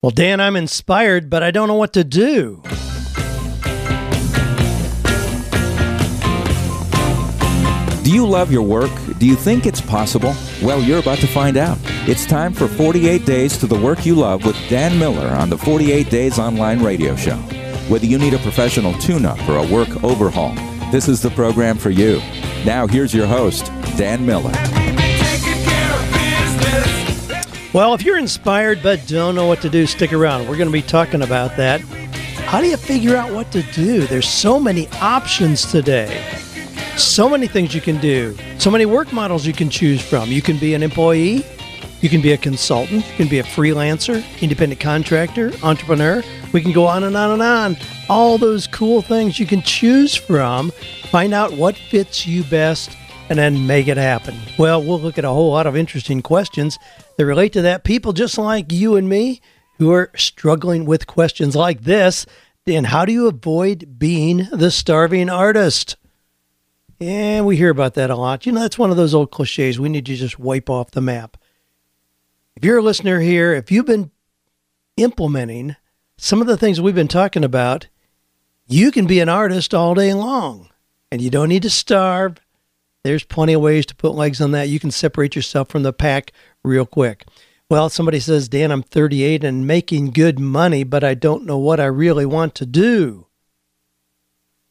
Well, Dan, I'm inspired, but I don't know what to do. Do you love your work? Do you think it's possible? Well, you're about to find out. It's time for 48 Days to the Work You Love with Dan Miller on the 48 Days Online Radio Show. Whether you need a professional tune up or a work overhaul, this is the program for you. Now, here's your host, Dan Miller. Well, if you're inspired but don't know what to do, stick around. We're going to be talking about that. How do you figure out what to do? There's so many options today. So many things you can do. So many work models you can choose from. You can be an employee, you can be a consultant, you can be a freelancer, independent contractor, entrepreneur. We can go on and on and on. All those cool things you can choose from. Find out what fits you best and then make it happen. Well, we'll look at a whole lot of interesting questions that relate to that. People just like you and me who are struggling with questions like this. And how do you avoid being the starving artist? And we hear about that a lot. You know, that's one of those old cliches we need to just wipe off the map. If you're a listener here, if you've been implementing some of the things we've been talking about, you can be an artist all day long and you don't need to starve. There's plenty of ways to put legs on that. You can separate yourself from the pack real quick. Well, somebody says, Dan, I'm 38 and making good money, but I don't know what I really want to do.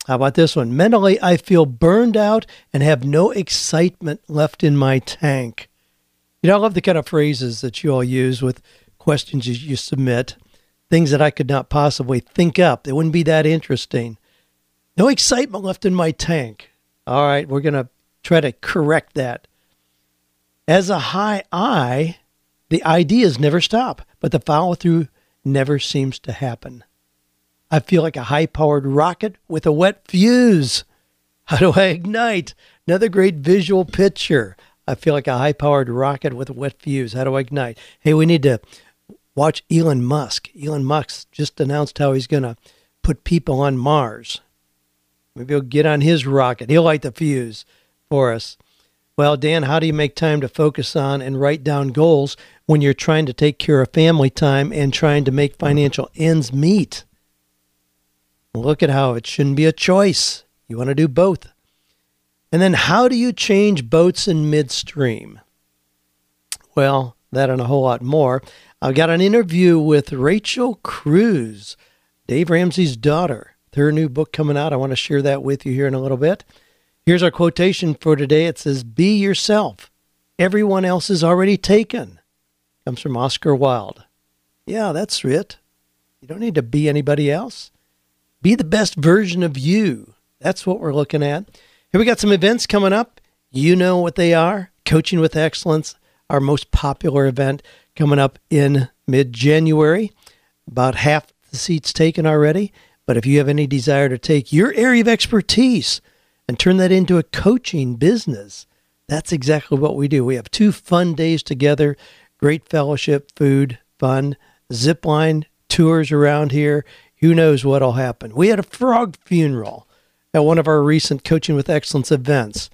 How about this one? Mentally, I feel burned out and have no excitement left in my tank. You know, I love the kind of phrases that you all use with questions you submit, things that I could not possibly think up. They wouldn't be that interesting. No excitement left in my tank. All right, we're going to try to correct that. As a high I, the ideas never stop, but the follow through never seems to happen. I feel like a high powered rocket with a wet fuse. How do I ignite? Another great visual picture. I feel like a high powered rocket with a wet fuse. How do I ignite? Hey, we need to watch Elon Musk. Elon Musk just announced how he's going to put people on Mars. Maybe he'll get on his rocket. He'll light the fuse for us. Well, Dan, how do you make time to focus on and write down goals when you're trying to take care of family time and trying to make financial ends meet? Look at how it shouldn't be a choice. You want to do both. And then how do you change boats in midstream? Well, that and a whole lot more. I've got an interview with Rachel Cruz, Dave Ramsey's daughter. Her new book coming out. I want to share that with you here in a little bit. Here's our quotation for today. It says, Be yourself. Everyone else is already taken. Comes from Oscar Wilde. Yeah, that's it. You don't need to be anybody else. Be the best version of you. That's what we're looking at. Here we got some events coming up. You know what they are. Coaching with Excellence, our most popular event coming up in mid January. About half the seats taken already. But if you have any desire to take your area of expertise and turn that into a coaching business, that's exactly what we do. We have two fun days together great fellowship, food, fun, zip line tours around here. Who knows what'll happen? We had a frog funeral at one of our recent Coaching with Excellence events.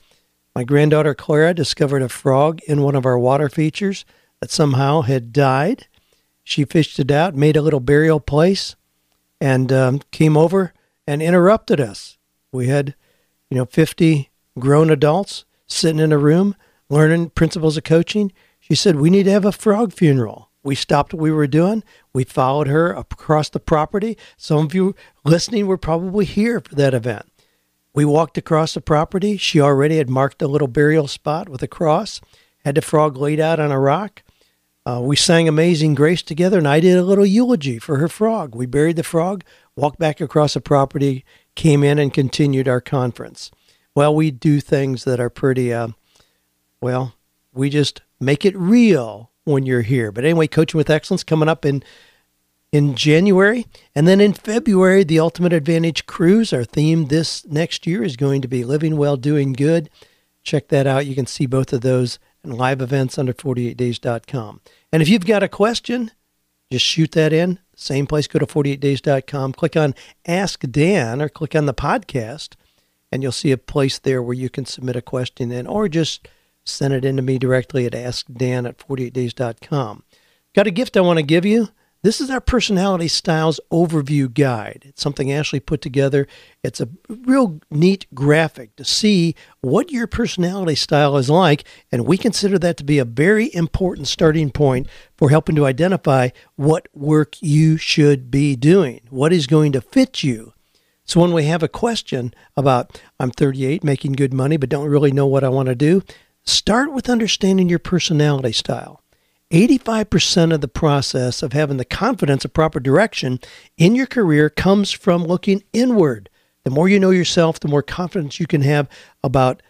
My granddaughter Clara discovered a frog in one of our water features that somehow had died. She fished it out, made a little burial place, and um, came over and interrupted us. We had, you know, 50 grown adults sitting in a room learning principles of coaching. She said, We need to have a frog funeral. We stopped what we were doing. We followed her across the property. Some of you listening were probably here for that event. We walked across the property. She already had marked a little burial spot with a cross, had the frog laid out on a rock. Uh, we sang Amazing Grace together, and I did a little eulogy for her frog. We buried the frog, walked back across the property, came in, and continued our conference. Well, we do things that are pretty, uh, well, we just make it real when you're here. But anyway, Coaching with Excellence coming up in in January. And then in February, the Ultimate Advantage Cruise. Our theme this next year is going to be Living Well, Doing Good. Check that out. You can see both of those and live events under 48days.com. And if you've got a question, just shoot that in. Same place, go to 48days.com, click on Ask Dan or click on the podcast, and you'll see a place there where you can submit a question in or just send it in to me directly at askdan at 48days.com. Got a gift I want to give you. This is our personality styles overview guide. It's something Ashley put together. It's a real neat graphic to see what your personality style is like, and we consider that to be a very important starting point for helping to identify what work you should be doing, what is going to fit you. So when we have a question about, I'm 38, making good money, but don't really know what I want to do, start with understanding your personality style. 85% of the process of having the confidence of proper direction in your career comes from looking inward. The more you know yourself, the more confidence you can have about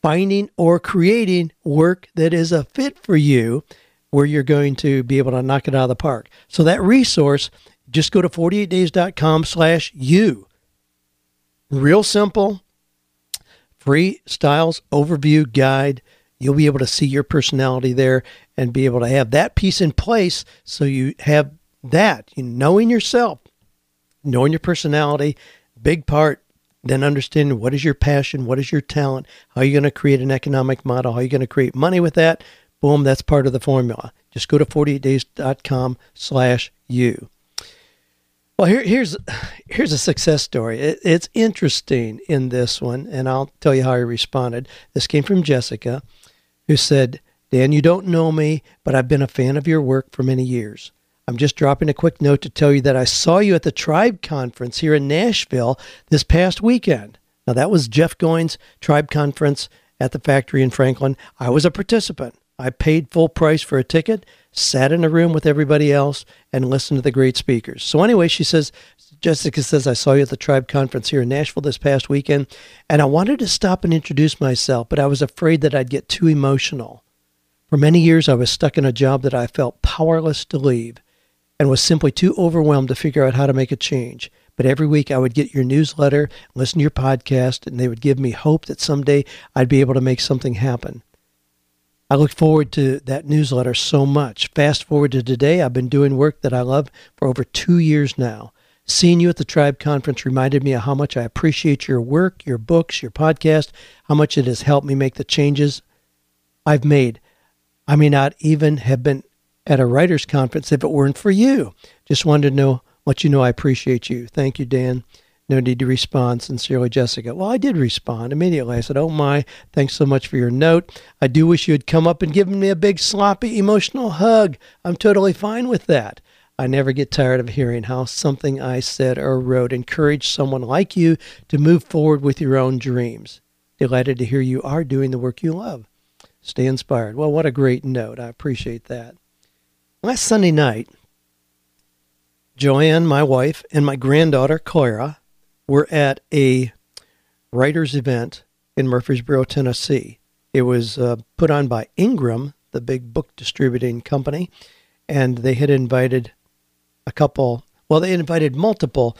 finding or creating work that is a fit for you where you're going to be able to knock it out of the park. So that resource, just go to 48days.com slash you. Real simple, free styles overview guide. You'll be able to see your personality there and be able to have that piece in place so you have that, you knowing yourself, knowing your personality, big part, then understanding what is your passion, what is your talent, how are you going to create an economic model, how are you going to create money with that. Boom, that's part of the formula. Just go to 48days.com slash you. Well, here, here's here's a success story. It, it's interesting in this one, and I'll tell you how I responded. This came from Jessica, who said, Dan, you don't know me, but I've been a fan of your work for many years. I'm just dropping a quick note to tell you that I saw you at the Tribe Conference here in Nashville this past weekend. Now, that was Jeff Goins' Tribe Conference at the factory in Franklin. I was a participant. I paid full price for a ticket, sat in a room with everybody else, and listened to the great speakers. So, anyway, she says, Jessica says, I saw you at the Tribe Conference here in Nashville this past weekend, and I wanted to stop and introduce myself, but I was afraid that I'd get too emotional. For many years, I was stuck in a job that I felt powerless to leave and was simply too overwhelmed to figure out how to make a change. But every week I would get your newsletter, listen to your podcast, and they would give me hope that someday I'd be able to make something happen. I look forward to that newsletter so much. Fast forward to today, I've been doing work that I love for over two years now. Seeing you at the Tribe Conference reminded me of how much I appreciate your work, your books, your podcast, how much it has helped me make the changes I've made. I may not even have been at a writers' conference if it weren't for you. Just wanted to know what you know I appreciate you. Thank you, Dan. No need to respond. Sincerely, Jessica. Well, I did respond immediately. I said, Oh my, thanks so much for your note. I do wish you had come up and given me a big, sloppy, emotional hug. I'm totally fine with that. I never get tired of hearing how something I said or wrote encouraged someone like you to move forward with your own dreams. Delighted to hear you are doing the work you love. Stay inspired. Well, what a great note. I appreciate that. Last Sunday night, Joanne, my wife, and my granddaughter, Clara, were at a writers' event in Murfreesboro, Tennessee. It was uh, put on by Ingram, the big book distributing company, and they had invited a couple, well, they invited multiple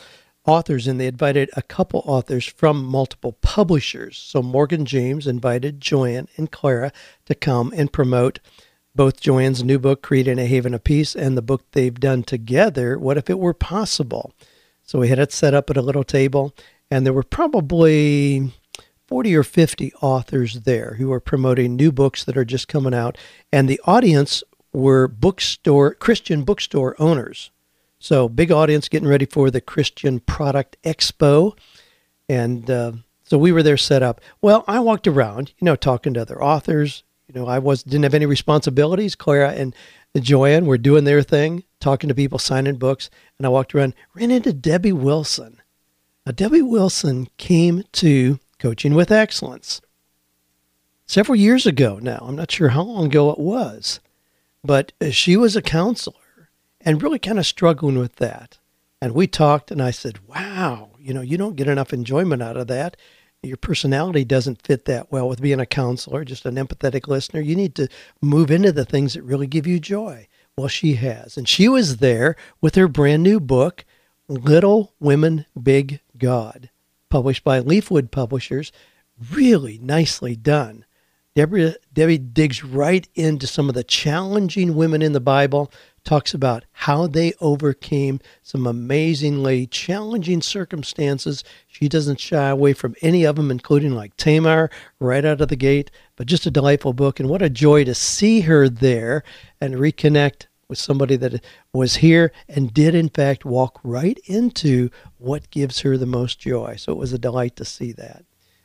authors and they invited a couple authors from multiple publishers. So Morgan James invited Joanne and Clara to come and promote both Joanne's new book, Creating a Haven of Peace, and the book they've done together, What If It Were Possible? So we had it set up at a little table, and there were probably 40 or 50 authors there who were promoting new books that are just coming out. And the audience were bookstore, Christian bookstore owners. So big audience getting ready for the Christian Product Expo. And uh, so we were there set up. Well, I walked around, you know, talking to other authors. You know, I was didn't have any responsibilities. Clara and Joanne were doing their thing talking to people, signing books, and I walked around, ran into Debbie Wilson. Now, Debbie Wilson came to Coaching with Excellence several years ago now. I'm not sure how long ago it was, but she was a counselor and really kind of struggling with that. And we talked, and I said, Wow, you know, you don't get enough enjoyment out of that. Your personality doesn't fit that well with being a counselor, just an empathetic listener. You need to move into the things that really give you joy. Well, she has. And she was there with her brand new book, Little Women, Big God, published by Leafwood Publishers. Really nicely done. Debbie, Debbie digs right into some of the challenging women in the Bible, talks about how they overcame some amazingly challenging circumstances. She doesn't shy away from any of them, including like Tamar right out of the gate, but just a delightful book. And what a joy to see her there and reconnect with somebody that was here and did, in fact, walk right into what gives her the most joy. So it was a delight to see that.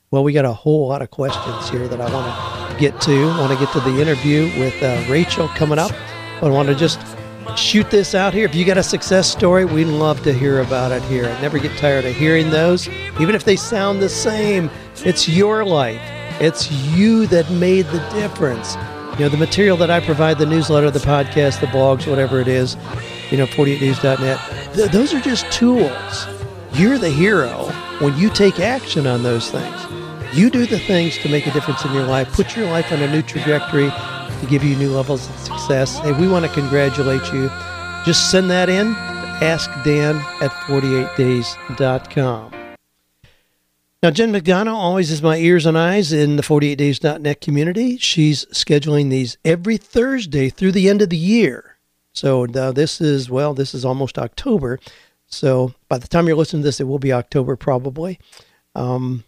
Well, we got a whole lot of questions here that I want to get to. I want to get to the interview with uh, Rachel coming up. I want to just shoot this out here. If you got a success story, we'd love to hear about it here. I never get tired of hearing those, even if they sound the same. It's your life. It's you that made the difference. You know, the material that I provide, the newsletter, the podcast, the blogs, whatever it is, you know, 48news.net, th- those are just tools. You're the hero when you take action on those things. You do the things to make a difference in your life, put your life on a new trajectory to give you new levels of success. Hey, we want to congratulate you. Just send that in. Ask Dan at 48days.com. Now, Jen McDonough always is my ears and eyes in the 48days.net community. She's scheduling these every Thursday through the end of the year. So uh, this is, well, this is almost October. So by the time you're listening to this, it will be October probably. Um,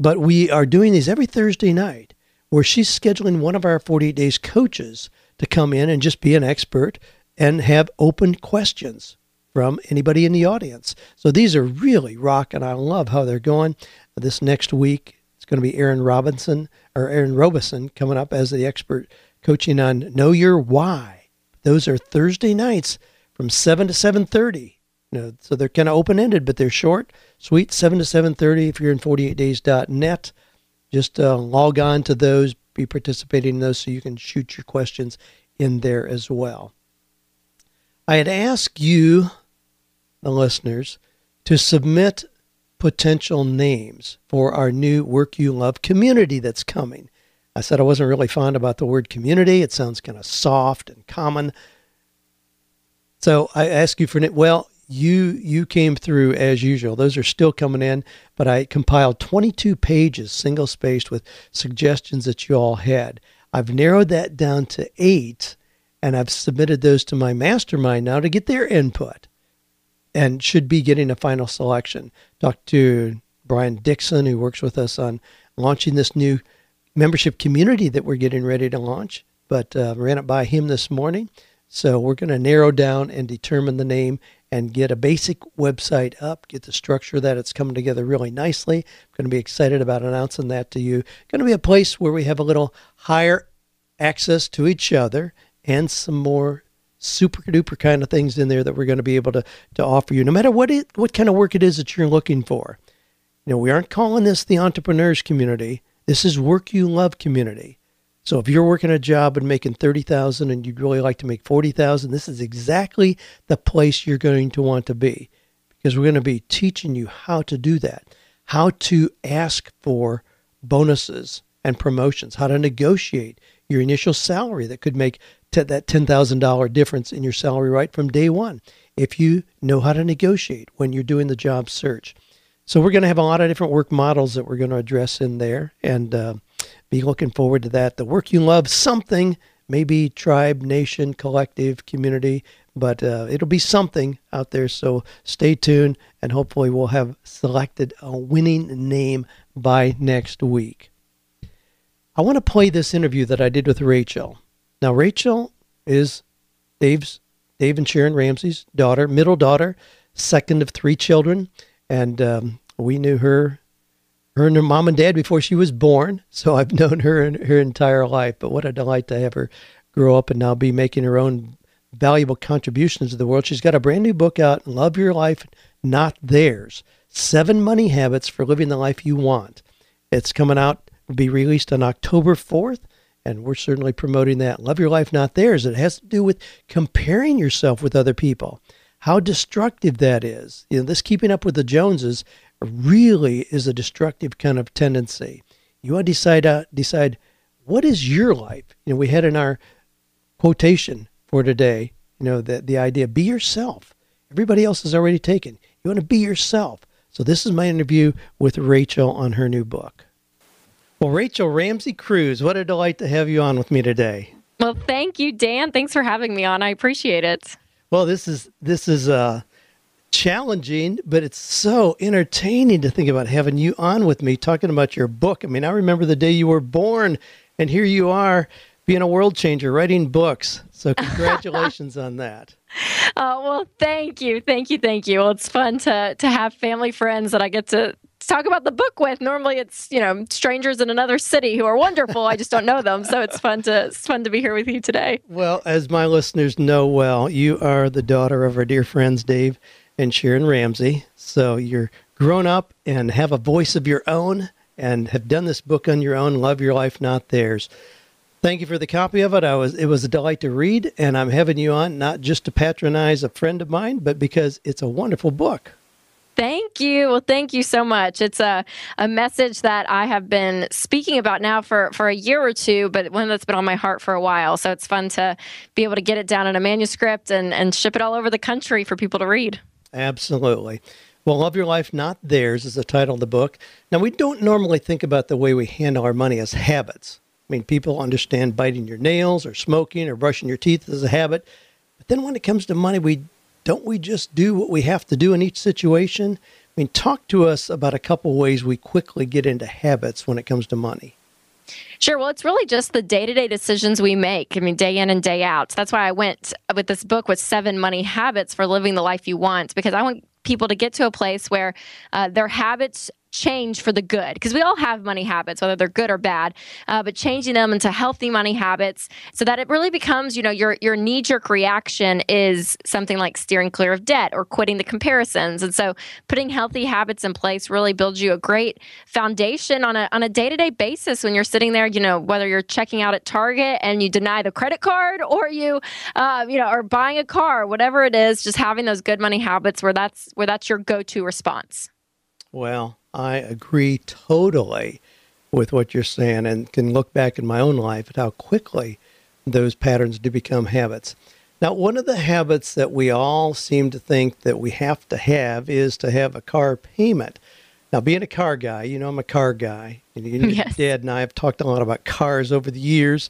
but we are doing these every Thursday night where she's scheduling one of our 48 Days coaches to come in and just be an expert and have open questions from anybody in the audience. So these are really rock, and I love how they're going. This next week, it's going to be Aaron Robinson or Aaron Robison coming up as the expert coaching on Know Your Why. Those are Thursday nights from 7 to 7.30. You know, so they're kind of open-ended, but they're short, sweet, 7 to 7.30 if you're in 48days.net. Just uh, log on to those, be participating in those so you can shoot your questions in there as well. I had asked you the listeners to submit potential names for our new Work You Love community that's coming. I said I wasn't really fond about the word community. It sounds kind of soft and common. So I ask you for it. well, you you came through as usual. Those are still coming in, but I compiled 22 pages, single spaced, with suggestions that you all had. I've narrowed that down to eight, and I've submitted those to my mastermind now to get their input and should be getting a final selection. Talked to Brian Dixon, who works with us on launching this new membership community that we're getting ready to launch, but uh, ran it by him this morning. So we're going to narrow down and determine the name and get a basic website up, get the structure that it's coming together really nicely. I'm going to be excited about announcing that to you. Going to be a place where we have a little higher access to each other and some more super duper kind of things in there that we're going to be able to, to offer you, no matter what it what kind of work it is that you're looking for. You know, we aren't calling this the entrepreneurs community. This is work you love community. So if you're working a job and making 30,000 and you'd really like to make 40,000, this is exactly the place you're going to want to be because we're going to be teaching you how to do that, how to ask for bonuses and promotions, how to negotiate your initial salary that could make t- that $10,000 difference in your salary right from day one if you know how to negotiate when you're doing the job search. So we're going to have a lot of different work models that we're going to address in there and uh, be looking forward to that. The work you love, something, maybe tribe, nation, collective, community, but uh, it'll be something out there. So stay tuned and hopefully we'll have selected a winning name by next week. I want to play this interview that I did with Rachel. Now, Rachel is Dave's Dave and Sharon Ramsey's daughter, middle daughter, second of three children, and um, we knew her, her and her mom and dad before she was born. So I've known her in her entire life. But what a delight to have her grow up and now be making her own valuable contributions to the world. She's got a brand new book out, Love Your Life, Not Theirs. Seven Money Habits for Living the Life You Want. It's coming out, will be released on October 4th and we're certainly promoting that. Love your life, not theirs. It has to do with comparing yourself with other people, how destructive that is. You know, this keeping up with the Joneses really is a destructive kind of tendency. You want to decide uh, decide what is your life. You know, we had in our quotation for today, you know, the the idea be yourself. Everybody else is already taken. You want to be yourself. So this is my interview with Rachel on her new book. Well, Rachel Ramsey Cruz, what a delight to have you on with me today. Well, thank you, Dan. Thanks for having me on. I appreciate it. Well, this is this is uh, challenging, but it's so entertaining to think about having you on with me talking about your book. I mean, I remember the day you were born, and here you are being a world changer, writing books. So congratulations on that. Oh well, thank you, thank you, thank you. Well, it's fun to to have family friends that I get to talk about the book with. Normally, it's you know strangers in another city who are wonderful. I just don't know them, so it's fun to it's fun to be here with you today. Well, as my listeners know well, you are the daughter of our dear friends Dave and Sharon Ramsey. So you're grown up and have a voice of your own and have done this book on your own. Love your life, not theirs. Thank you for the copy of it. I was it was a delight to read, and I'm having you on not just to patronize a friend of mine, but because it's a wonderful book. Thank you. Well, thank you so much. It's a, a message that I have been speaking about now for, for a year or two, but one that's been on my heart for a while. So it's fun to be able to get it down in a manuscript and, and ship it all over the country for people to read. Absolutely. Well, Love Your Life, Not Theirs is the title of the book. Now, we don't normally think about the way we handle our money as habits. I mean, people understand biting your nails or smoking or brushing your teeth as a habit. But then when it comes to money, we don't we just do what we have to do in each situation? I mean, talk to us about a couple ways we quickly get into habits when it comes to money. Sure. Well, it's really just the day to day decisions we make. I mean, day in and day out. That's why I went with this book with seven money habits for living the life you want, because I want people to get to a place where uh, their habits change for the good because we all have money habits whether they're good or bad uh, but changing them into healthy money habits so that it really becomes you know your your knee jerk reaction is something like steering clear of debt or quitting the comparisons. And so putting healthy habits in place really builds you a great foundation on a on a day-to-day basis when you're sitting there you know whether you're checking out at target and you deny the credit card or you uh, you know are buying a car whatever it is just having those good money habits where that's where that's your go-to response well I agree totally with what you're saying and can look back in my own life at how quickly those patterns do become habits. Now, one of the habits that we all seem to think that we have to have is to have a car payment. Now, being a car guy, you know, I'm a car guy. You know, yes. Dad and I have talked a lot about cars over the years,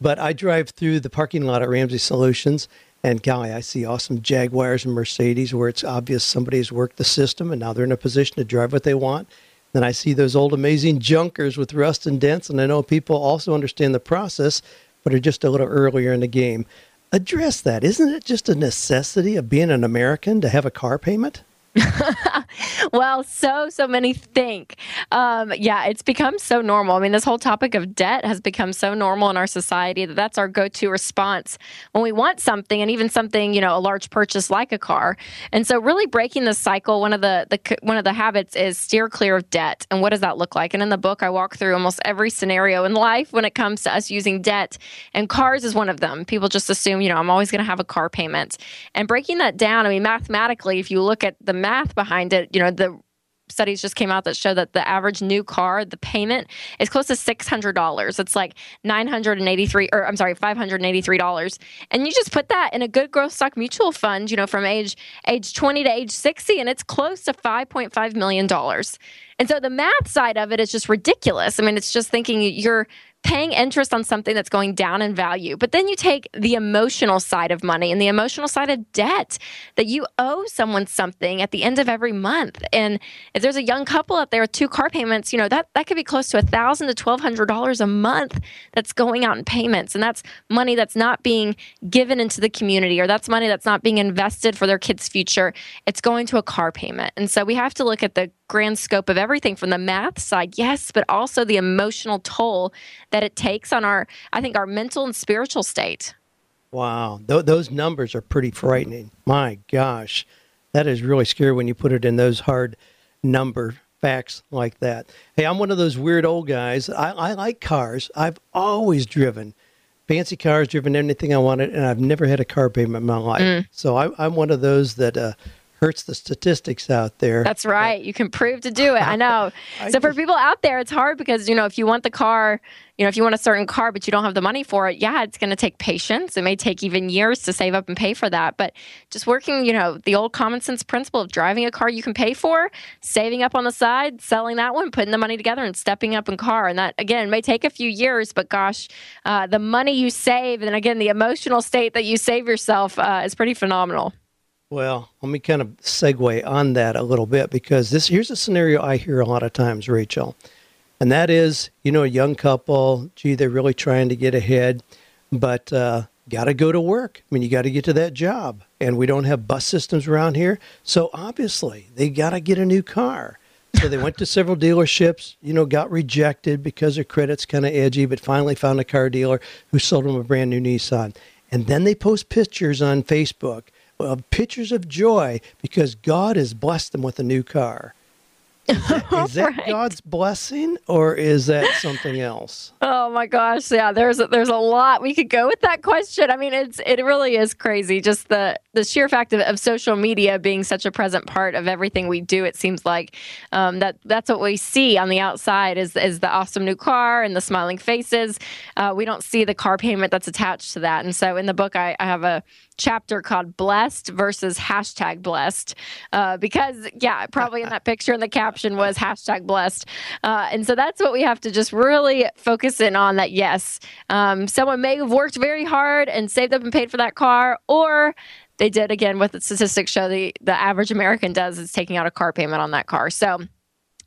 but I drive through the parking lot at Ramsey Solutions and golly, I see awesome Jaguars and Mercedes where it's obvious somebody has worked the system and now they're in a position to drive what they want. Then I see those old amazing junkers with rust and dents, and I know people also understand the process, but are just a little earlier in the game. Address that. Isn't it just a necessity of being an American to have a car payment? well, so, so many think. Um, yeah, it's become so normal. I mean, this whole topic of debt has become so normal in our society that that's our go to response when we want something and even something, you know, a large purchase like a car. And so, really breaking the cycle, one of the, the one of the habits is steer clear of debt. And what does that look like? And in the book, I walk through almost every scenario in life when it comes to us using debt. And cars is one of them. People just assume, you know, I'm always going to have a car payment. And breaking that down, I mean, mathematically, if you look at the math behind it. You know, the studies just came out that show that the average new car, the payment is close to $600. It's like 983 or I'm sorry, $583. And you just put that in a good growth stock mutual fund, you know, from age age 20 to age 60 and it's close to 5.5 million dollars. And so the math side of it is just ridiculous. I mean, it's just thinking you're paying interest on something that's going down in value. But then you take the emotional side of money and the emotional side of debt that you owe someone something at the end of every month. And if there's a young couple out there with two car payments, you know, that, that could be close to a thousand to twelve hundred dollars a month that's going out in payments. And that's money that's not being given into the community or that's money that's not being invested for their kids' future. It's going to a car payment. And so we have to look at the grand scope of everything from the math side, yes, but also the emotional toll that it takes on our, I think, our mental and spiritual state. Wow, Th- those numbers are pretty frightening. My gosh, that is really scary when you put it in those hard number facts like that. Hey, I'm one of those weird old guys. I, I like cars. I've always driven fancy cars, driven anything I wanted, and I've never had a car payment in my life. Mm. So I, am one of those that uh, hurts the statistics out there. That's right. You can prove to do it. I know. I so for people out there, it's hard because you know if you want the car, you know if you want a certain car but you don't have the money for it, yeah, it's going to take patience. It may take even years to save up and pay for that. But just working, you know, the old common sense principle of driving a car you can pay for, saving up on the side, selling that one, putting the money together, and stepping up in car. And that again may take a few years, but gosh, uh, the money you save, and again the emotional state that you save yourself uh, is pretty phenomenal. Well, let me kind of segue on that a little bit because this here's a scenario I hear a lot of times, Rachel. And that is, you know, a young couple, gee, they're really trying to get ahead. but uh, got to go to work. I mean, you got to get to that job, and we don't have bus systems around here. So obviously, they got to get a new car. So they went to several dealerships, you know, got rejected because their credit's kind of edgy, but finally found a car dealer who sold them a brand new Nissan. And then they post pictures on Facebook, uh, pictures of joy because God has blessed them with a new car. Is that, is that right. God's blessing or is that something else? Oh my gosh, yeah, there's a, there's a lot we could go with that question. I mean, it's it really is crazy just the the sheer fact of, of social media being such a present part of everything we do. It seems like um, that that's what we see on the outside is is the awesome new car and the smiling faces. Uh, we don't see the car payment that's attached to that. And so in the book, I, I have a chapter called blessed versus hashtag blessed uh, because yeah probably in that picture in the caption was hashtag blessed. Uh, and so that's what we have to just really focus in on that yes um, someone may have worked very hard and saved up and paid for that car or they did again what the statistics show the, the average american does is taking out a car payment on that car. So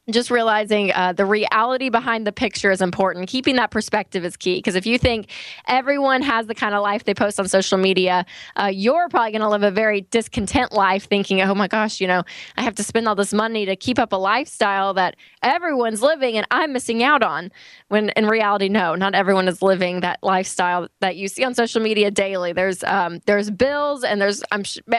just realizing uh, the reality behind the picture is important. Keeping that perspective is key because if you think everyone has the kind of life they post on social media, uh, you're probably going to live a very discontent life thinking, oh my gosh, you know, I have to spend all this money to keep up a lifestyle that everyone's living and I'm missing out on. When in reality, no, not everyone is living that lifestyle that you see on social media daily. There's um, there's bills and there's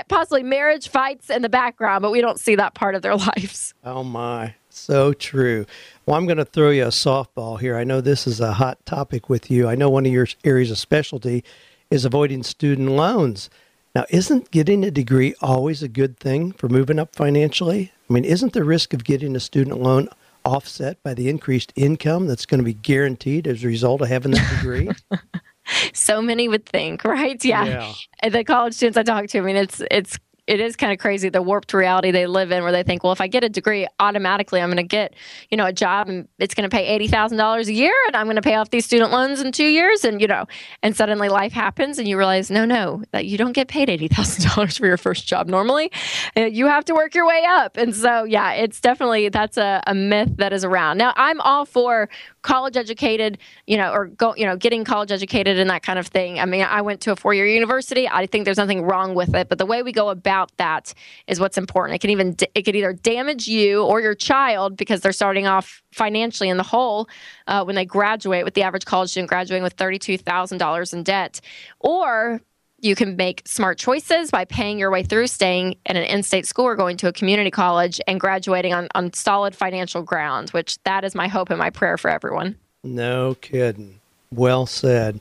possibly marriage fights in the background, but we don't see that part of their lives. Oh my. So true. Well, I'm going to throw you a softball here. I know this is a hot topic with you. I know one of your areas of specialty is avoiding student loans. Now, isn't getting a degree always a good thing for moving up financially? I mean, isn't the risk of getting a student loan offset by the increased income that's going to be guaranteed as a result of having that degree? so many would think, right? Yeah. yeah. The college students I talk to, I mean, it's it's it is kind of crazy the warped reality they live in where they think, well, if I get a degree, automatically I'm going to get, you know, a job and it's going to pay $80,000 a year and I'm going to pay off these student loans in two years. And, you know, and suddenly life happens and you realize, no, no, that you don't get paid $80,000 for your first job normally. Uh, you have to work your way up. And so, yeah, it's definitely, that's a, a myth that is around. Now, I'm all for college educated, you know, or go, you know, getting college educated and that kind of thing. I mean, I went to a four year university. I think there's nothing wrong with it, but the way we go about that is what's important. It can even it could either damage you or your child because they're starting off financially in the hole uh, when they graduate with the average college student graduating with thirty two thousand dollars in debt, or you can make smart choices by paying your way through staying in an in-state school or going to a community college and graduating on, on solid financial ground which that is my hope and my prayer for everyone. No kidding. Well said.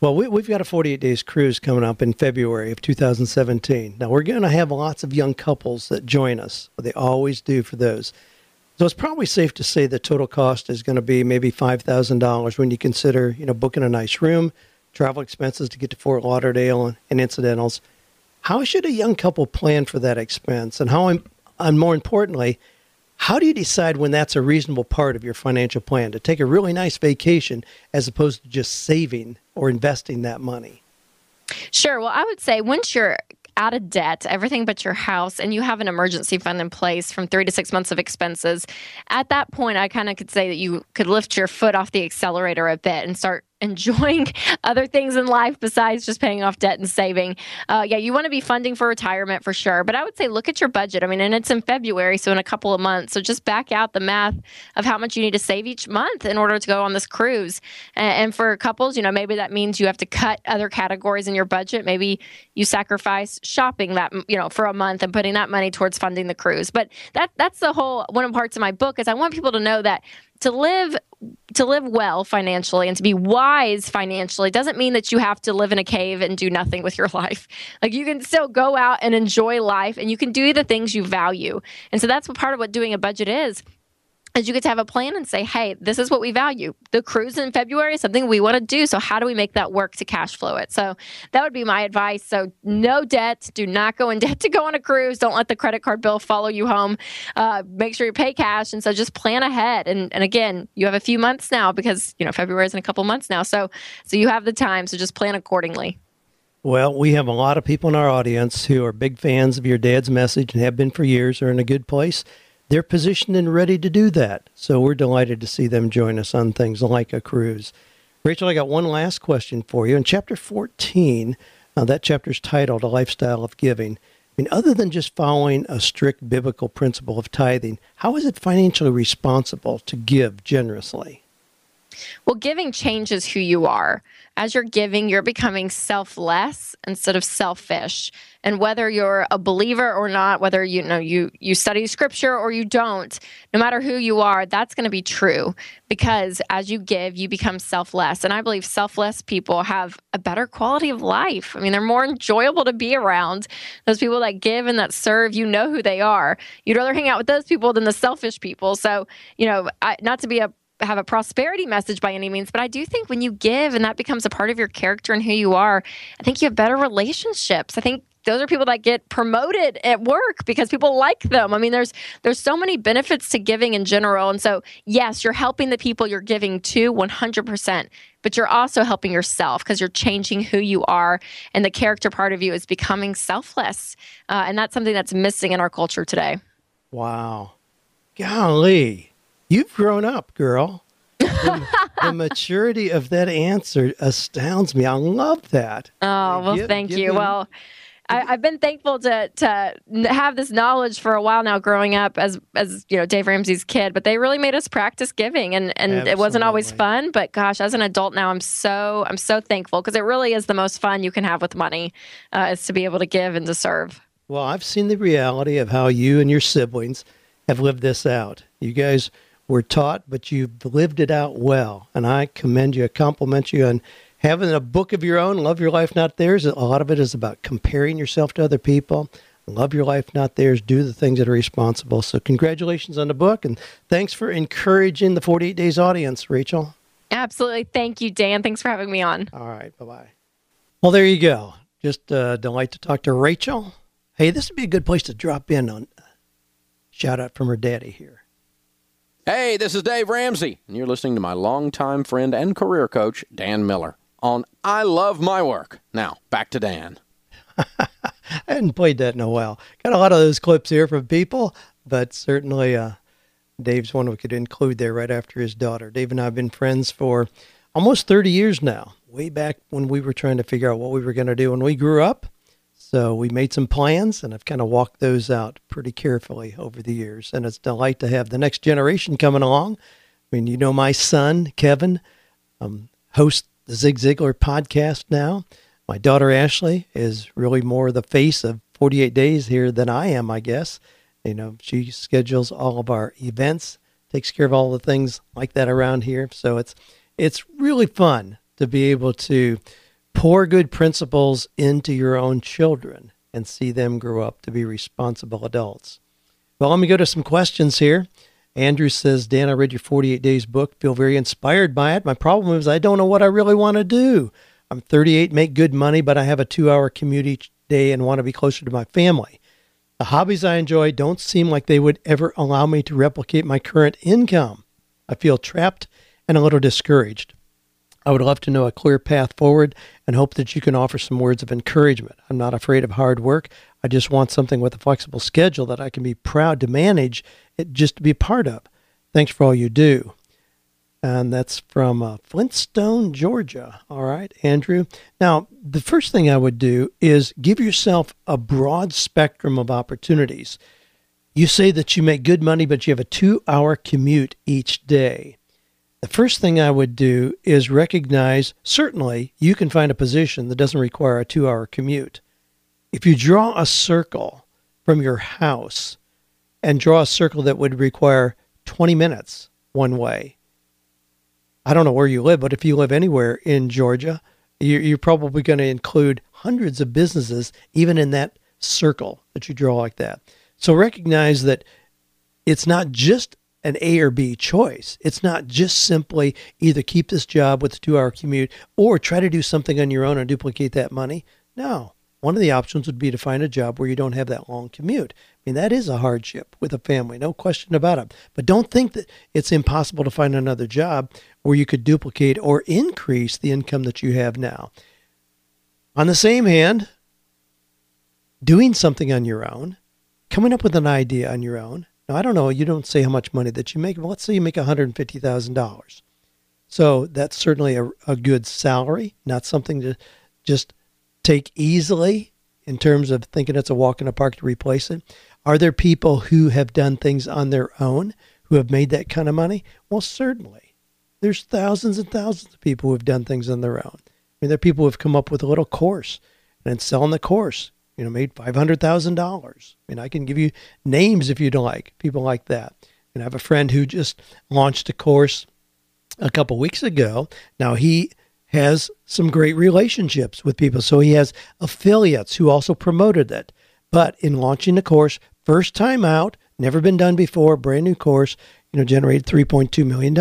Well we, we've got a 48 days cruise coming up in february of 2017 now we're going to have lots of young couples that join us. They always do for those. So it's probably safe to say the total cost is going to be maybe $5000 when you consider you know booking a nice room travel expenses to get to Fort Lauderdale and incidentals. How should a young couple plan for that expense? And how, and more importantly, how do you decide when that's a reasonable part of your financial plan to take a really nice vacation as opposed to just saving or investing that money? Sure. Well, I would say once you're out of debt, everything but your house, and you have an emergency fund in place from three to six months of expenses, at that point, I kind of could say that you could lift your foot off the accelerator a bit and start enjoying other things in life besides just paying off debt and saving. Uh, yeah, you want to be funding for retirement for sure. But I would say look at your budget. I mean, and it's in February, so in a couple of months. So just back out the math of how much you need to save each month in order to go on this cruise. And, and for couples, you know, maybe that means you have to cut other categories in your budget. Maybe you sacrifice shopping that, you know, for a month and putting that money towards funding the cruise. But that that's the whole one of parts of my book is I want people to know that to live to live well financially and to be wise financially doesn't mean that you have to live in a cave and do nothing with your life. Like you can still go out and enjoy life and you can do the things you value. And so that's what part of what doing a budget is is you get to have a plan and say, hey, this is what we value. The cruise in February is something we want to do. So, how do we make that work to cash flow it? So, that would be my advice. So, no debt. Do not go in debt to go on a cruise. Don't let the credit card bill follow you home. Uh, make sure you pay cash. And so, just plan ahead. And, and again, you have a few months now because, you know, February is in a couple months now. So, so you have the time. So, just plan accordingly. Well, we have a lot of people in our audience who are big fans of your dad's message and have been for years, are in a good place they're positioned and ready to do that. So we're delighted to see them join us on things like a cruise. Rachel, I got one last question for you. In chapter 14, uh, that chapter is titled A Lifestyle of Giving. I mean, other than just following a strict biblical principle of tithing, how is it financially responsible to give generously? Well, giving changes who you are. As you're giving, you're becoming selfless instead of selfish. And whether you're a believer or not, whether you know you you study scripture or you don't, no matter who you are, that's going to be true because as you give, you become selfless. And I believe selfless people have a better quality of life. I mean, they're more enjoyable to be around. Those people that give and that serve, you know who they are. You'd rather hang out with those people than the selfish people. So, you know, I, not to be a have a prosperity message by any means, but I do think when you give and that becomes a part of your character and who you are, I think you have better relationships. I think those are people that get promoted at work because people like them. I mean, there's there's so many benefits to giving in general. And so, yes, you're helping the people you're giving to 100%, but you're also helping yourself because you're changing who you are and the character part of you is becoming selfless. Uh, and that's something that's missing in our culture today. Wow. Golly. You've grown up, girl. the, the, maturity of that answer astounds me. I love that. Oh well, give, thank give you. well, I, have been thankful to to have this knowledge for a while now. Growing up as as you know Dave Ramsey's kid, but they really made us practice giving, and and Absolutely. it wasn't always fun. But gosh, as an adult now, I'm so I'm so thankful because it really is the most fun you can have with money, uh, is to be able to give and to serve. Well, I've seen the reality of how you and your siblings have lived this out. You guys were taught, but you've lived it out well. And I commend you, I compliment you on having a book of your own, Love Your Life, Not Theirs. A lot of it is about comparing yourself to other people. Love Your Life, Not Theirs. Do the things that are responsible. So, congratulations on the book. And thanks for encouraging the 48 Days audience, Rachel. Absolutely. Thank you, Dan. Thanks for having me on. All right. Bye bye. Well, there you go. Just a delight to talk to Rachel. Hey, this would be a good place to drop in on uh, shout out from her daddy here. Hey, this is Dave Ramsey, and you're listening to my longtime friend and career coach, Dan Miller, on I Love My Work. Now, back to Dan. I hadn't played that in a while. Got a lot of those clips here from people, but certainly uh, Dave's one we could include there right after his daughter. Dave and I have been friends for almost 30 years now, way back when we were trying to figure out what we were going to do when we grew up. So we made some plans, and I've kind of walked those out pretty carefully over the years. And it's a delight to have the next generation coming along. I mean, you know, my son Kevin um, hosts the Zig Ziglar podcast now. My daughter Ashley is really more the face of 48 Days here than I am, I guess. You know, she schedules all of our events, takes care of all the things like that around here. So it's it's really fun to be able to pour good principles into your own children and see them grow up to be responsible adults. Well, let me go to some questions here. Andrew says, Dan, I read your 48 Days book, feel very inspired by it. My problem is I don't know what I really want to do. I'm 38, make good money, but I have a two hour commute each day and want to be closer to my family. The hobbies I enjoy don't seem like they would ever allow me to replicate my current income. I feel trapped and a little discouraged. I would love to know a clear path forward and hope that you can offer some words of encouragement. I'm not afraid of hard work. I just want something with a flexible schedule that I can be proud to manage, it just to be part of. Thanks for all you do. And that's from uh, Flintstone, Georgia. All right, Andrew. Now, the first thing I would do is give yourself a broad spectrum of opportunities. You say that you make good money, but you have a two hour commute each day the first thing I would do is recognize certainly you can find a position that doesn't require a two hour commute. If you draw a circle from your house and draw a circle that would require 20 minutes one way, I don't know where you live, but if you live anywhere in Georgia, you're probably going to include hundreds of businesses even in that circle that you draw like that. So recognize that it's not just an A or B choice. It's not just simply either keep this job with a two hour commute or try to do something on your own and duplicate that money. No. One of the options would be to find a job where you don't have that long commute. I mean, that is a hardship with a family, no question about it. But don't think that it's impossible to find another job where you could duplicate or increase the income that you have now. On the same hand, doing something on your own, coming up with an idea on your own, now, I don't know, you don't say how much money that you make, but let's say you make $150,000. So that's certainly a, a good salary, not something to just take easily in terms of thinking it's a walk in the park to replace it. Are there people who have done things on their own who have made that kind of money? Well, certainly. There's thousands and thousands of people who have done things on their own. I mean, there are people who have come up with a little course and selling the course, you know, made $500,000. I mean, I can give you names if you'd like, people like that. And I have a friend who just launched a course a couple weeks ago. Now, he has some great relationships with people. So he has affiliates who also promoted it. But in launching the course, first time out, never been done before, brand new course, you know, generated $3.2 million.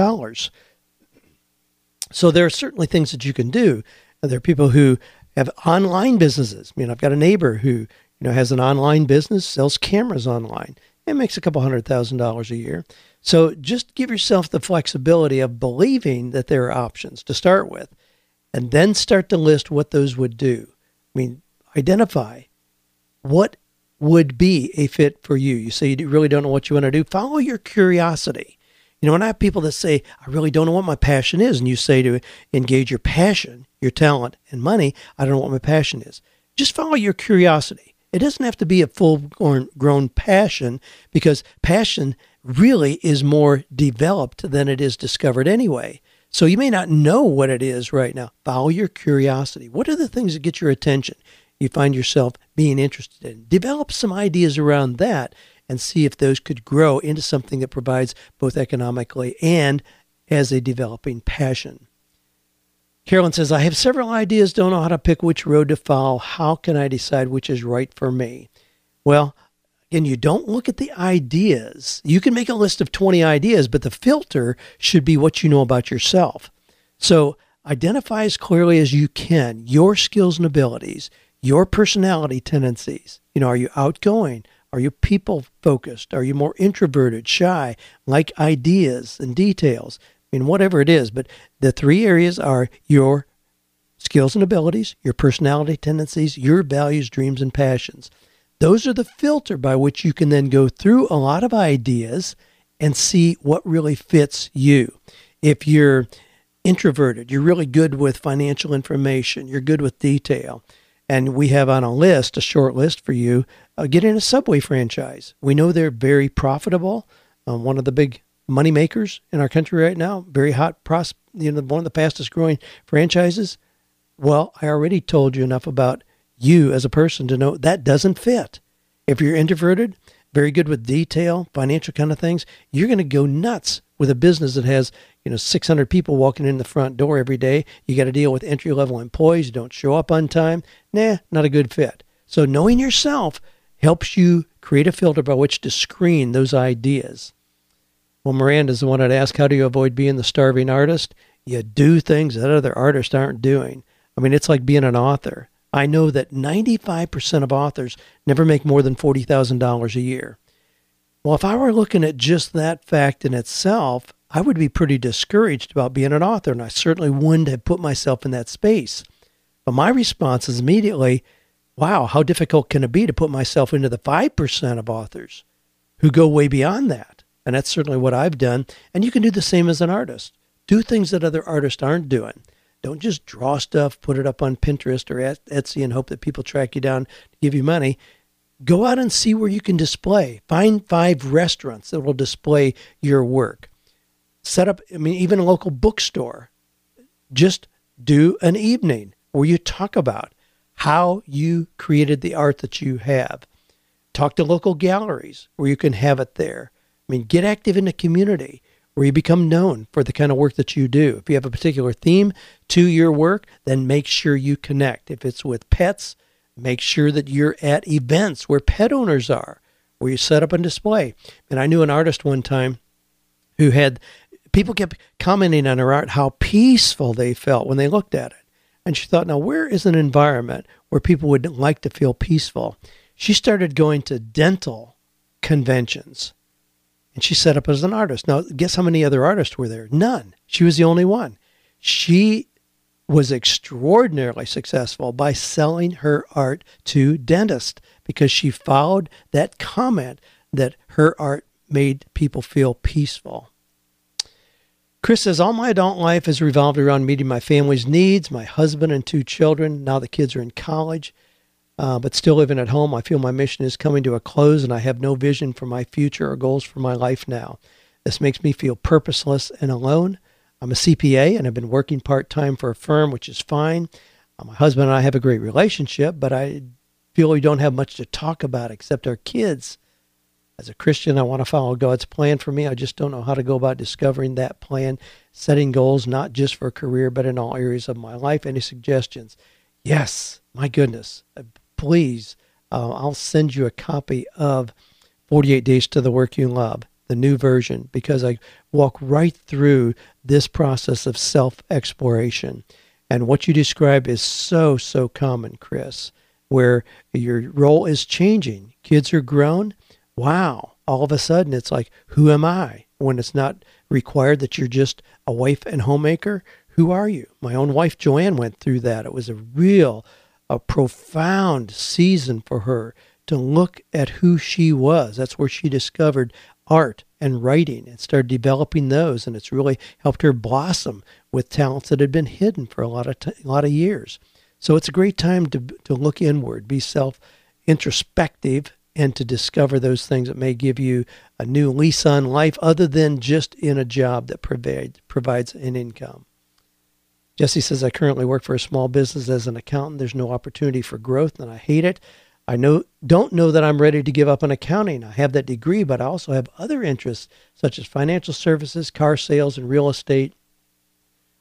So there are certainly things that you can do. There are people who have online businesses. I mean, I've got a neighbor who, you know, has an online business, sells cameras online, and makes a couple hundred thousand dollars a year. So just give yourself the flexibility of believing that there are options to start with and then start to list what those would do. I mean, identify what would be a fit for you. You say you really don't know what you want to do. Follow your curiosity. You know, when I have people that say, I really don't know what my passion is, and you say to engage your passion, your talent, and money, I don't know what my passion is. Just follow your curiosity. It doesn't have to be a full grown passion because passion really is more developed than it is discovered anyway. So you may not know what it is right now. Follow your curiosity. What are the things that get your attention? You find yourself being interested in. Develop some ideas around that and see if those could grow into something that provides both economically and as a developing passion. Carolyn says, I have several ideas, don't know how to pick which road to follow. How can I decide which is right for me? Well, and you don't look at the ideas. You can make a list of 20 ideas, but the filter should be what you know about yourself. So identify as clearly as you can your skills and abilities, your personality tendencies. You know, are you outgoing? Are you people focused? Are you more introverted, shy, like ideas and details? I mean, whatever it is, but the three areas are your skills and abilities, your personality tendencies, your values, dreams, and passions. Those are the filter by which you can then go through a lot of ideas and see what really fits you. If you're introverted, you're really good with financial information, you're good with detail. And we have on a list, a short list for you, uh, in a Subway franchise. We know they're very profitable, um, one of the big money makers in our country right now, very hot, pros- you know, one of the fastest growing franchises. Well, I already told you enough about you as a person to know that doesn't fit. If you're introverted, very good with detail, financial kind of things, you're going to go nuts with a business that has, you know, 600 people walking in the front door every day. You got to deal with entry level employees who don't show up on time. Nah, not a good fit. So knowing yourself helps you create a filter by which to screen those ideas. Well, Miranda's the one I'd ask, how do you avoid being the starving artist? You do things that other artists aren't doing. I mean, it's like being an author. I know that 95% of authors never make more than $40,000 a year. Well, if I were looking at just that fact in itself, I would be pretty discouraged about being an author, and I certainly wouldn't have put myself in that space. But my response is immediately, wow, how difficult can it be to put myself into the 5% of authors who go way beyond that? And that's certainly what I've done. And you can do the same as an artist. Do things that other artists aren't doing. Don't just draw stuff, put it up on Pinterest or Etsy and hope that people track you down to give you money. Go out and see where you can display. Find five restaurants that will display your work. Set up, I mean, even a local bookstore. Just do an evening where you talk about how you created the art that you have. Talk to local galleries where you can have it there. I mean, get active in the community where you become known for the kind of work that you do. If you have a particular theme to your work, then make sure you connect. If it's with pets, make sure that you're at events where pet owners are, where you set up and display. And I knew an artist one time who had people kept commenting on her art how peaceful they felt when they looked at it. And she thought, now where is an environment where people would like to feel peaceful? She started going to dental conventions and she set up as an artist. Now, guess how many other artists were there? None. She was the only one. She was extraordinarily successful by selling her art to dentists because she followed that comment that her art made people feel peaceful. Chris says, All my adult life has revolved around meeting my family's needs, my husband and two children. Now the kids are in college, uh, but still living at home. I feel my mission is coming to a close and I have no vision for my future or goals for my life now. This makes me feel purposeless and alone. I'm a CPA and I've been working part time for a firm, which is fine. Uh, my husband and I have a great relationship, but I feel we don't have much to talk about except our kids. As a Christian, I want to follow God's plan for me. I just don't know how to go about discovering that plan, setting goals not just for a career, but in all areas of my life. Any suggestions? Yes, my goodness. Please, uh, I'll send you a copy of 48 Days to the Work You Love, the new version, because I walk right through this process of self exploration. And what you describe is so, so common, Chris, where your role is changing. Kids are grown wow, all of a sudden it's like, who am I? When it's not required that you're just a wife and homemaker, who are you? My own wife Joanne went through that. It was a real, a profound season for her to look at who she was. That's where she discovered art and writing and started developing those, and it's really helped her blossom with talents that had been hidden for a lot of t- a lot of years. So it's a great time to to look inward, be self introspective, and to discover those things that may give you a new lease on life other than just in a job that provide, provides an income. Jesse says, I currently work for a small business as an accountant. There's no opportunity for growth and I hate it. I know don't know that I'm ready to give up on accounting. I have that degree, but I also have other interests such as financial services, car sales, and real estate.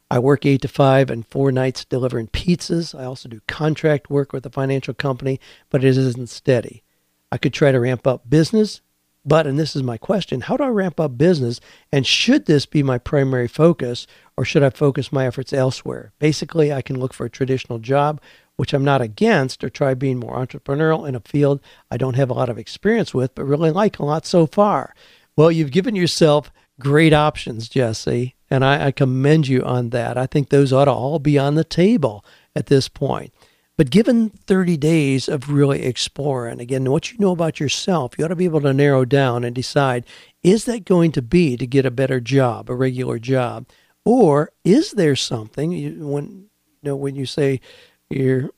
I work eight to five and four nights delivering pizzas. I also do contract work with a financial company, but it isn't steady. I could try to ramp up business, but, and this is my question, how do I ramp up business? And should this be my primary focus, or should I focus my efforts elsewhere? Basically, I can look for a traditional job, which I'm not against, or try being more entrepreneurial in a field I don't have a lot of experience with, but really like a lot so far. Well, you've given yourself great options, Jesse, and I, I commend you on that. I think those ought to all be on the table at this point. But given 30 days of really exploring, again, what you know about yourself, you ought to be able to narrow down and decide is that going to be to get a better job, a regular job? Or is there something you, when you know when you say you're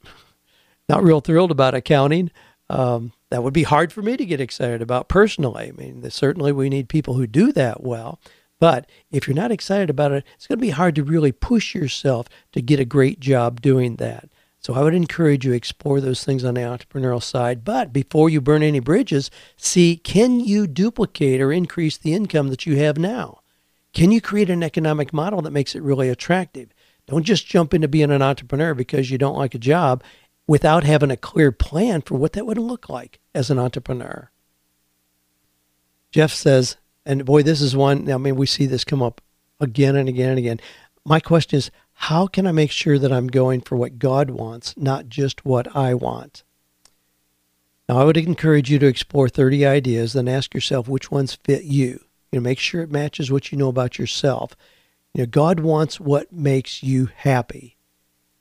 not real thrilled about accounting, um, that would be hard for me to get excited about personally. I mean, certainly we need people who do that well. But if you're not excited about it, it's going to be hard to really push yourself to get a great job doing that. So I would encourage you explore those things on the entrepreneurial side. But before you burn any bridges, see can you duplicate or increase the income that you have now? Can you create an economic model that makes it really attractive? Don't just jump into being an entrepreneur because you don't like a job without having a clear plan for what that would look like as an entrepreneur. Jeff says, and boy, this is one, I mean, we see this come up again and again and again. My question is, how can I make sure that I'm going for what God wants, not just what I want? Now, I would encourage you to explore 30 ideas, then ask yourself which ones fit you. You know, make sure it matches what you know about yourself. You know, God wants what makes you happy.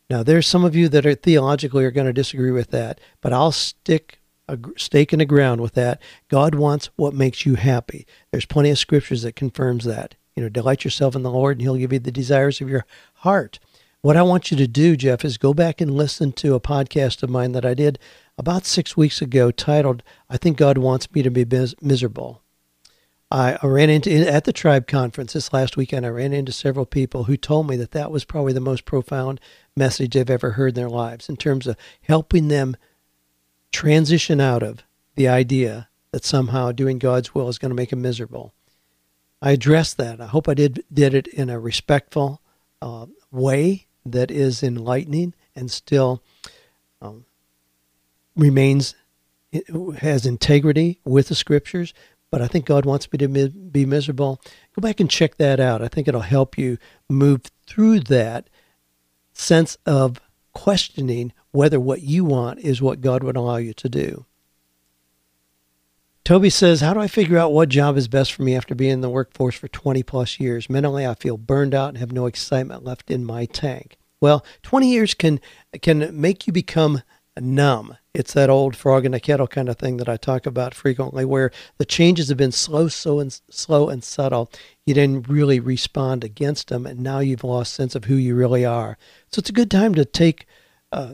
Now, there's some of you that are theologically are going to disagree with that, but I'll stick a stake in the ground with that. God wants what makes you happy. There's plenty of scriptures that confirms that. You know, delight yourself in the Lord, and He'll give you the desires of your heart. What I want you to do, Jeff, is go back and listen to a podcast of mine that I did about six weeks ago titled, I Think God Wants Me to Be Miserable. I, ran into, at the tribe conference this last weekend, I ran into several people who told me that that was probably the most profound message they've ever heard in their lives in terms of helping them transition out of the idea that somehow doing God's will is going to make them miserable. I addressed that. I hope I did did it in a respectful uh, way that is enlightening and still um, remains has integrity with the scriptures. But I think God wants me to be miserable. Go back and check that out. I think it'll help you move through that sense of questioning whether what you want is what God would allow you to do. Toby says, How do I figure out what job is best for me after being in the workforce for 20 plus years? Mentally, I feel burned out and have no excitement left in my tank. Well, 20 years can, can make you become numb. It's that old frog in a kettle kind of thing that I talk about frequently, where the changes have been slow, so and slow and subtle. You didn't really respond against them, and now you've lost sense of who you really are. So it's a good time to take, uh,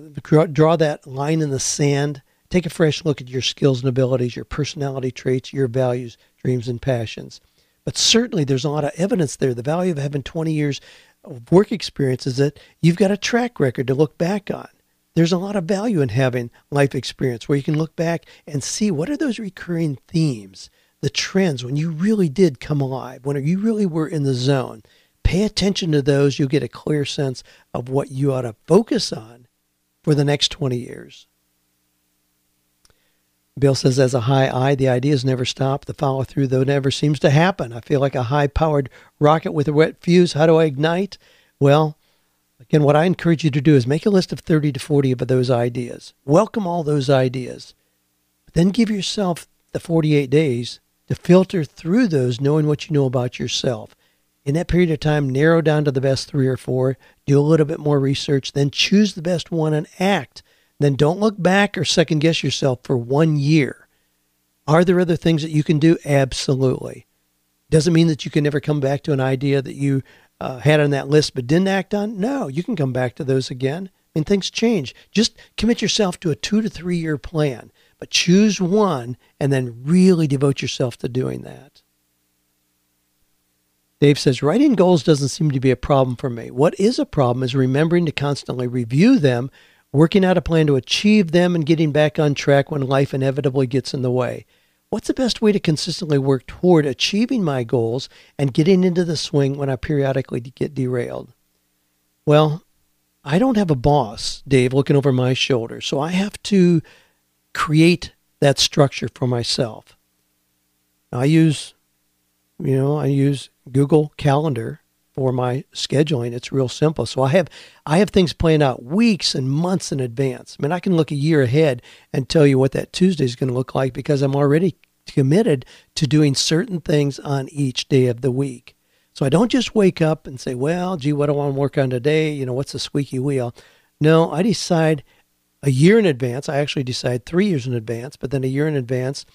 draw that line in the sand. Take a fresh look at your skills and abilities, your personality traits, your values, dreams, and passions. But certainly, there's a lot of evidence there. The value of having 20 years of work experience is that you've got a track record to look back on there's a lot of value in having life experience where you can look back and see what are those recurring themes, the trends when you really did come alive, when you really were in the zone. Pay attention to those. You'll get a clear sense of what you ought to focus on for the next 20 years. Bill says, as a high I, the ideas never stop. The follow through, though, never seems to happen. I feel like a high powered rocket with a wet fuse. How do I ignite? Well, Again, what I encourage you to do is make a list of 30 to 40 of those ideas. Welcome all those ideas. But then give yourself the 48 days to filter through those, knowing what you know about yourself. In that period of time, narrow down to the best three or four, do a little bit more research, then choose the best one and act. Then don't look back or second guess yourself for one year. Are there other things that you can do? Absolutely. Doesn't mean that you can never come back to an idea that you uh, had on that list but didn't act on? No, you can come back to those again. I mean, things change. Just commit yourself to a two to three year plan, but choose one and then really devote yourself to doing that. Dave says, writing goals doesn't seem to be a problem for me. What is a problem is remembering to constantly review them, working out a plan to achieve them, and getting back on track when life inevitably gets in the way. What's the best way to consistently work toward achieving my goals and getting into the swing when I periodically get derailed? Well, I don't have a boss, Dave, looking over my shoulder, so I have to create that structure for myself. I use, you know, I use Google Calendar for my scheduling. It's real simple. So I have I have things planned out weeks and months in advance. I mean, I can look a year ahead and tell you what that Tuesday is going to look like because I'm already committed to doing certain things on each day of the week. So I don't just wake up and say, "Well, gee, what do I want to work on today? You know, what's the squeaky wheel?" No, I decide a year in advance. I actually decide 3 years in advance, but then a year in advance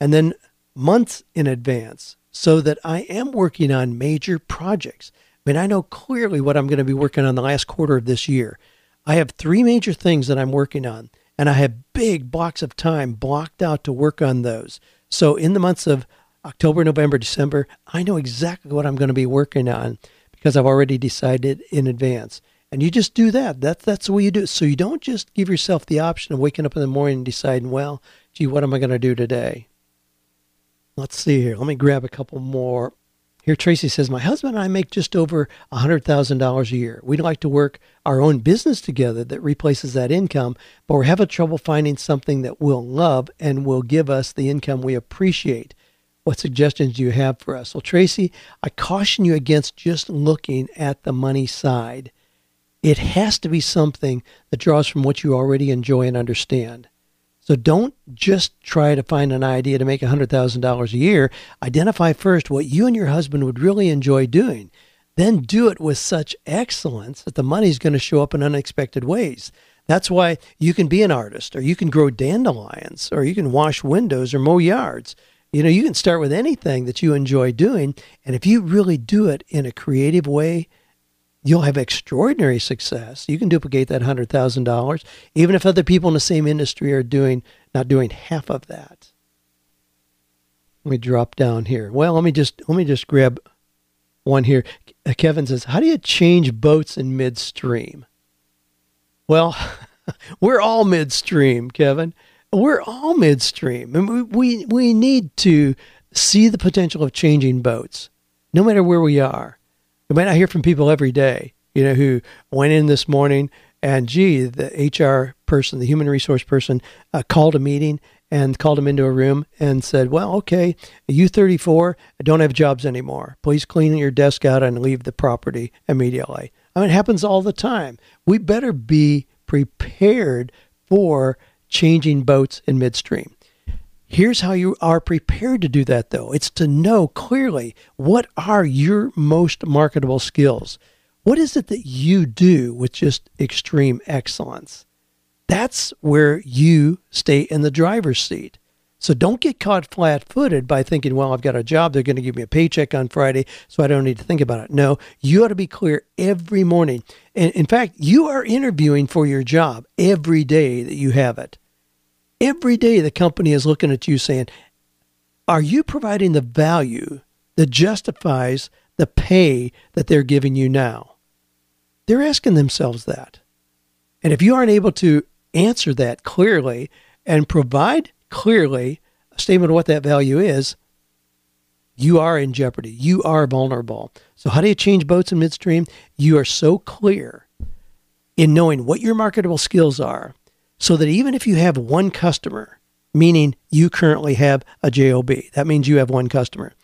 and then months in advance so that I am working on major projects. I mean, I know clearly what I'm going to be working on the last quarter of this year. I have three major things that I'm working on, and I have big blocks of time blocked out to work on those. So in the months of October, November, December, I know exactly what I'm going to be working on because I've already decided in advance. And you just do that. That's that's the way you do it. So you don't just give yourself the option of waking up in the morning and deciding, well, gee, what am I going to do today? Let's see here. Let me grab a couple more. Here, Tracy says, My husband and I make just over $100,000 a year. We'd like to work our own business together that replaces that income, but we're having trouble finding something that we'll love and will give us the income we appreciate. What suggestions do you have for us? Well, Tracy, I caution you against just looking at the money side. It has to be something that draws from what you already enjoy and understand. So don't just try to find an idea to make $100,000 a year. Identify first what you and your husband would really enjoy doing. Then do it with such excellence that the money's going to show up in unexpected ways. That's why you can be an artist, or you can grow dandelions, or you can wash windows or mow yards. You know, you can start with anything that you enjoy doing. And if you really do it in a creative way, you'll have extraordinary success. You can duplicate that hundred thousand dollars, even if other people in the same industry are doing not doing half of that. Let me drop down here. Well, let me just let me just grab one here. Uh, Kevin says, "How do you change boats in midstream?" Well, we're all midstream, Kevin. We're all midstream, and we, we we need to see the potential of changing boats, no matter where we are. I mean, I hear from people every day, you know, who went in this morning and, gee, the HR person, the human resource person, uh, called a meeting and called them into a room and said, Well, okay, you 34, don't have jobs anymore. Please clean your desk out and leave the property immediately. I mean, it happens all the time. We better be prepared for changing boats in midstream. Here's how you are prepared to do that, though it's to know clearly what are your most marketable skills. What is it that you do with just extreme excellence? That's where you stay in the driver's seat. So don't get caught flat footed by thinking, well, I've got a job. They're going to give me a paycheck on Friday, so I don't need to think about it. No, you ought to be clear every morning. And in fact, you are interviewing for your job every day that you have it. Every day the company is looking at you saying, are you providing the value that justifies the pay that they're giving you now? They're asking themselves that. And if you aren't able to answer that clearly and provide clearly a statement of what that value is, you are in jeopardy. You are vulnerable. So, how do you change boats in midstream? You are so clear in knowing what your marketable skills are so that even if you have one customer, meaning you currently have a JOB, that means you have one customer.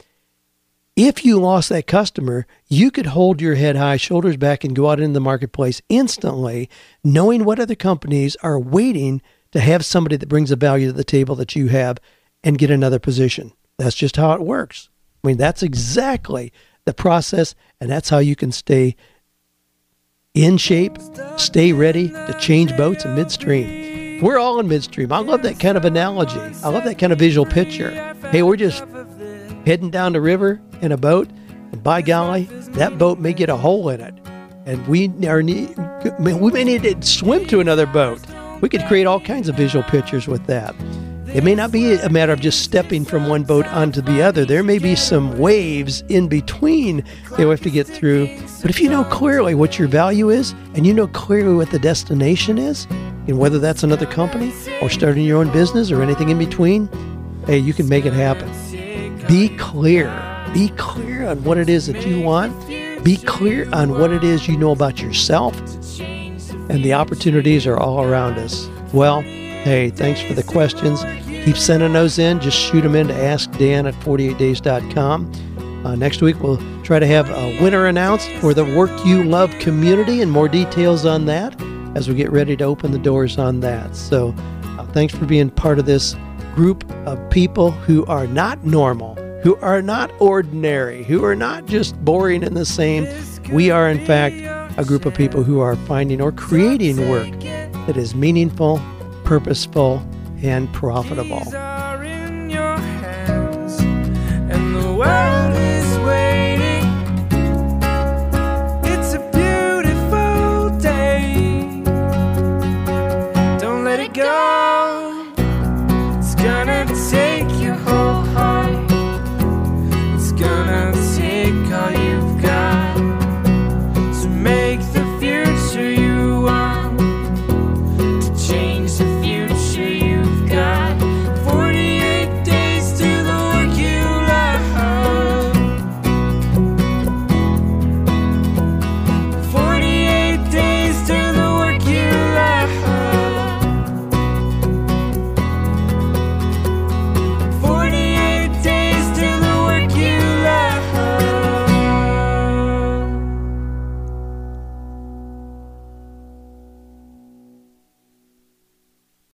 If you lost that customer, you could hold your head high, shoulders back, and go out into the marketplace instantly, knowing what other companies are waiting to have somebody that brings a value to the table that you have and get another position. That's just how it works. I mean, that's exactly the process, and that's how you can stay in shape, stay ready to change boats in midstream. We're all in midstream. I love that kind of analogy. I love that kind of visual picture. Hey, we're just heading down the river in a boat, and by golly, that boat may get a hole in it, and we are need, we may need to swim to another boat. We could create all kinds of visual pictures with that. It may not be a matter of just stepping from one boat onto the other. There may be some waves in between that we have to get through. But if you know clearly what your value is and you know clearly what the destination is, and whether that's another company or starting your own business or anything in between, hey, you can make it happen. Be clear. Be clear on what it is that you want. Be clear on what it is you know about yourself and the opportunities are all around us. Well, hey, thanks for the questions. Keep sending those in. Just shoot them in to AskDan at 48days.com. Uh, next week, we'll try to have a winner announced for the Work You Love community and more details on that as we get ready to open the doors on that. So, uh, thanks for being part of this group of people who are not normal, who are not ordinary, who are not just boring and the same. We are, in fact, a group of people who are finding or creating work that is meaningful, purposeful, and profitable.